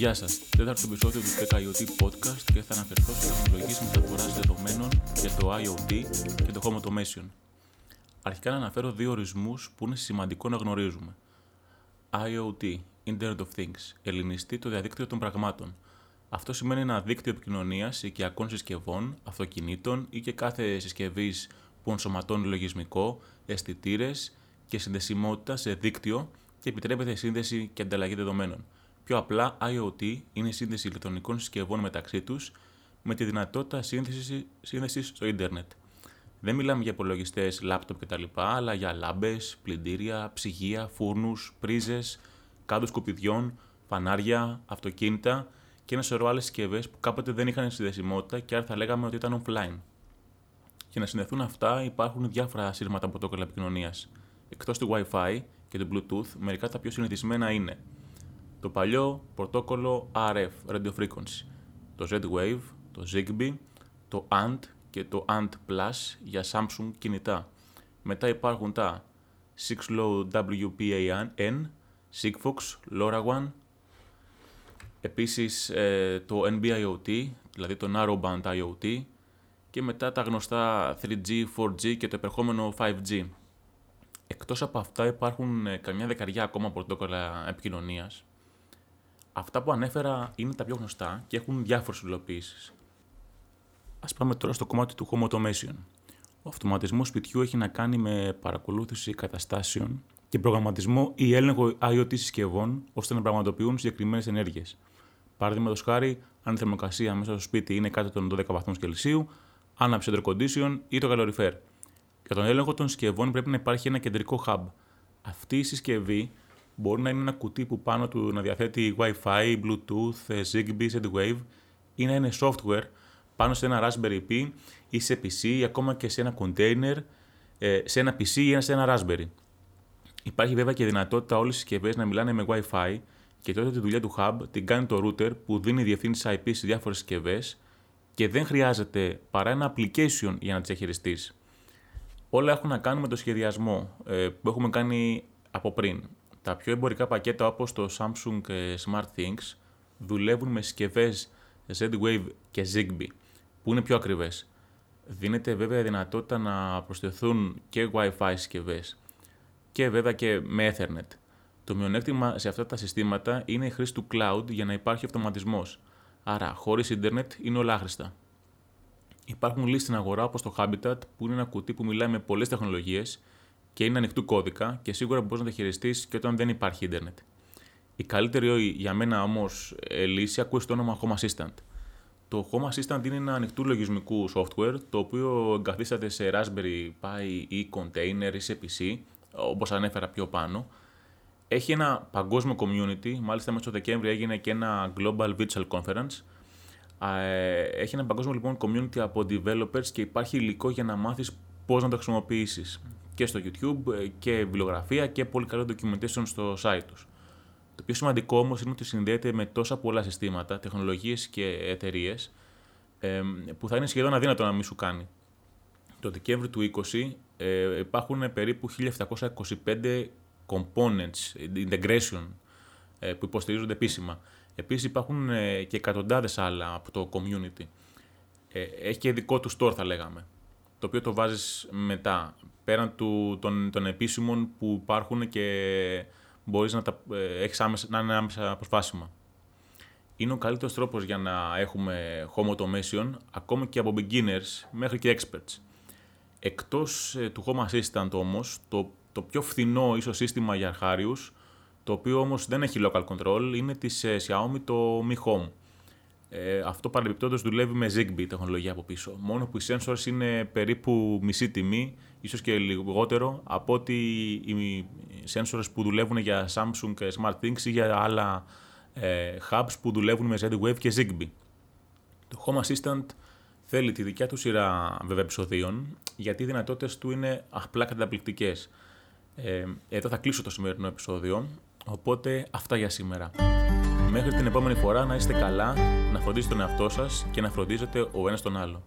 Γεια σας. Τέταρτο επεισόδιο του Tech IoT Podcast και θα αναφερθώ σε τεχνολογίες μεταφοράς δεδομένων για το IoT και το Home Automation. Αρχικά να αναφέρω δύο ορισμούς που είναι σημαντικό να γνωρίζουμε. IoT, Internet of Things, ελληνιστή το διαδίκτυο των πραγμάτων. Αυτό σημαίνει ένα δίκτυο επικοινωνίας οικιακών συσκευών, αυτοκινήτων ή και κάθε συσκευής που ενσωματώνει λογισμικό, αισθητήρες και συνδεσιμότητα σε δίκτυο και επιτρέπεται σύνδεση και ανταλλαγή δεδομένων. Πιο απλά, IoT είναι η σύνδεση ηλεκτρονικών συσκευών μεταξύ τους με τη δυνατότητα σύνδεση στο ίντερνετ. Δεν μιλάμε για υπολογιστές, λάπτοπ κτλ., αλλά για λάμπες, πλυντήρια, ψυγεία, φούρνους, πρίζες, κάδου σκουπιδιών, φανάρια, αυτοκίνητα και ένα σωρό άλλες συσκευές που κάποτε δεν είχαν συνδεσιμότητα και άρα θα λέγαμε ότι ήταν offline. Για να συνδεθούν αυτά, υπάρχουν διάφορα σύρματα πρωτόκολλα επικοινωνία. Εκτός του Wi-Fi και του Bluetooth, μερικά τα πιο συνηθισμένα είναι το παλιό πρωτόκολλο RF, Radio Frequency, το Z-Wave, το Zigbee, το ANT και το ANT Plus για Samsung kινητά. Μετά υπάρχουν τα 6Low WPAN, Sigfox, LoRaWAN, επίσης ε, το NB-IoT, δηλαδή το Narrowband IoT και μετά τα γνωστά 3G, 4G και το επερχόμενο 5G. Εκτός από αυτά υπάρχουν ε, καμιά δεκαριά ακόμα πρωτόκολλα επικοινωνίας. Αυτά που ανέφερα είναι τα πιο γνωστά και έχουν διάφορες υλοποιήσεις. Ας πάμε τώρα στο κομμάτι του home automation. Ο αυτοματισμός σπιτιού έχει να κάνει με παρακολούθηση καταστάσεων και προγραμματισμό ή έλεγχο IoT συσκευών ώστε να πραγματοποιούν συγκεκριμένες ενέργειες. Παραδείγματος χάρη, αν η θερμοκρασία μέσα στο σπίτι είναι κάτω των 12 βαθμών Κελσίου, άναψε το air condition ή το calorifer. Για τον έλεγχο των συσκευών πρέπει να υπάρχει ένα κεντρικό hub. Αυτή η συσκευή μπορεί να είναι ένα κουτί που πάνω του να διαθέτει Wi-Fi, Bluetooth, Zigbee, Z-Wave ή να είναι software πάνω σε ένα Raspberry Pi ή σε PC ή ακόμα και σε ένα container, ε, σε ένα PC ή σε ένα Raspberry. Υπάρχει βέβαια και δυνατότητα όλες οι συσκευές να μιλάνε με Wi-Fi και τότε τη δουλειά του Hub την κάνει το router που δίνει διευθύνσεις IP σε διάφορες συσκευές και δεν χρειάζεται παρά ένα application για να τις διαχειριστείς. Όλα έχουν να κάνουν με το σχεδιασμό ε, που έχουμε κάνει από πριν. Τα πιο εμπορικά πακέτα όπως το Samsung SmartThings δουλεύουν με συσκευές Z-Wave και Zigbee που είναι πιο ακριβές. Δίνεται βέβαια δυνατότητα να προσθεθούν και Wi-Fi συσκευές και βέβαια και με Ethernet. Το μειονέκτημα σε αυτά τα συστήματα είναι η χρήση του cloud για να υπάρχει αυτοματισμός. Άρα, χωρίς ίντερνετ είναι όλα άχρηστα. Υπάρχουν λύσεις στην αγορά όπως το Habitat, που είναι ένα κουτί που μιλάει με πολλές τεχνολογίες και είναι ανοιχτού κώδικα και σίγουρα μπορείς να το χειριστείς και όταν δεν υπάρχει ίντερνετ. Η καλύτερη για μένα όμως ε, λύση ακούει το όνομα Home Assistant. Το Home Assistant είναι ένα ανοιχτού λογισμικού software το οποίο εγκαθίσταται σε Raspberry Pi ή container ή σε PC, όπως ανέφερα πιο πάνω. Έχει ένα παγκόσμιο community, μάλιστα μέσα στο Δεκέμβρη έγινε και ένα Global Virtual Conference. Ε, έχει ένα παγκόσμιο λοιπόν community από developers και υπάρχει υλικό για να μάθεις πώς να το χρησιμοποιήσεις και στο YouTube ε, και βιβλιογραφία και πολύ καλό documentation στο site τους. Το πιο σημαντικό όμως είναι ότι συνδέεται με τόσα πολλά συστήματα, τεχνολογίες και εταιρείες που θα είναι σχεδόν αδύνατο να μην σου κάνει. Το Δεκέμβριο του 20 ε, υπάρχουν περίπου 1725 components, integration ε, που υποστηρίζονται επίσημα. Επίσης υπάρχουν ε, και εκατοντάδες άλλα από το community. Ε, έχει και δικό του store θα λέγαμε, το οποίο το βάζεις μετά, πέραν του, των, των επίσημων που υπάρχουν και μπορείς να, τα, ε, έχεις άμεσα, να είναι άμεσα προσβάσιμα. Είναι ο καλύτερος τρόπος για να έχουμε home automation, ακόμη και από beginners μέχρι και experts. Εκτός ε, του Home Assistant όμως, το, το πιο φθηνό ίσως σύστημα για αρχάριους, το οποίο όμως δεν έχει local control, είναι της ε, Xiaomi το Mi Home. Ε, αυτό παρεμπιπτόντως δουλεύει με Zigbee τεχνολογία από πίσω. Μόνο που οι sensors είναι περίπου μισή τιμή, ίσως και λιγότερο από ότι οι sensors που δουλεύουν για Samsung και SmartThings ή για άλλα ε, hubs που δουλεύουν με Z-Wave και Zigbee. Το Home Assistant θέλει τη δικιά του σειρά βέβαια επεισοδίων, γιατί οι δυνατότητες του είναι απλά καταπληκτικές. Ε, εδώ θα κλείσω το σημερινό επεισόδιο, οπότε αυτά για σήμερα. Μέχρι την επόμενη φορά να είστε καλά, να φροντίζετε τον εαυτό σας και να φροντίζετε ο ένας τον άλλο.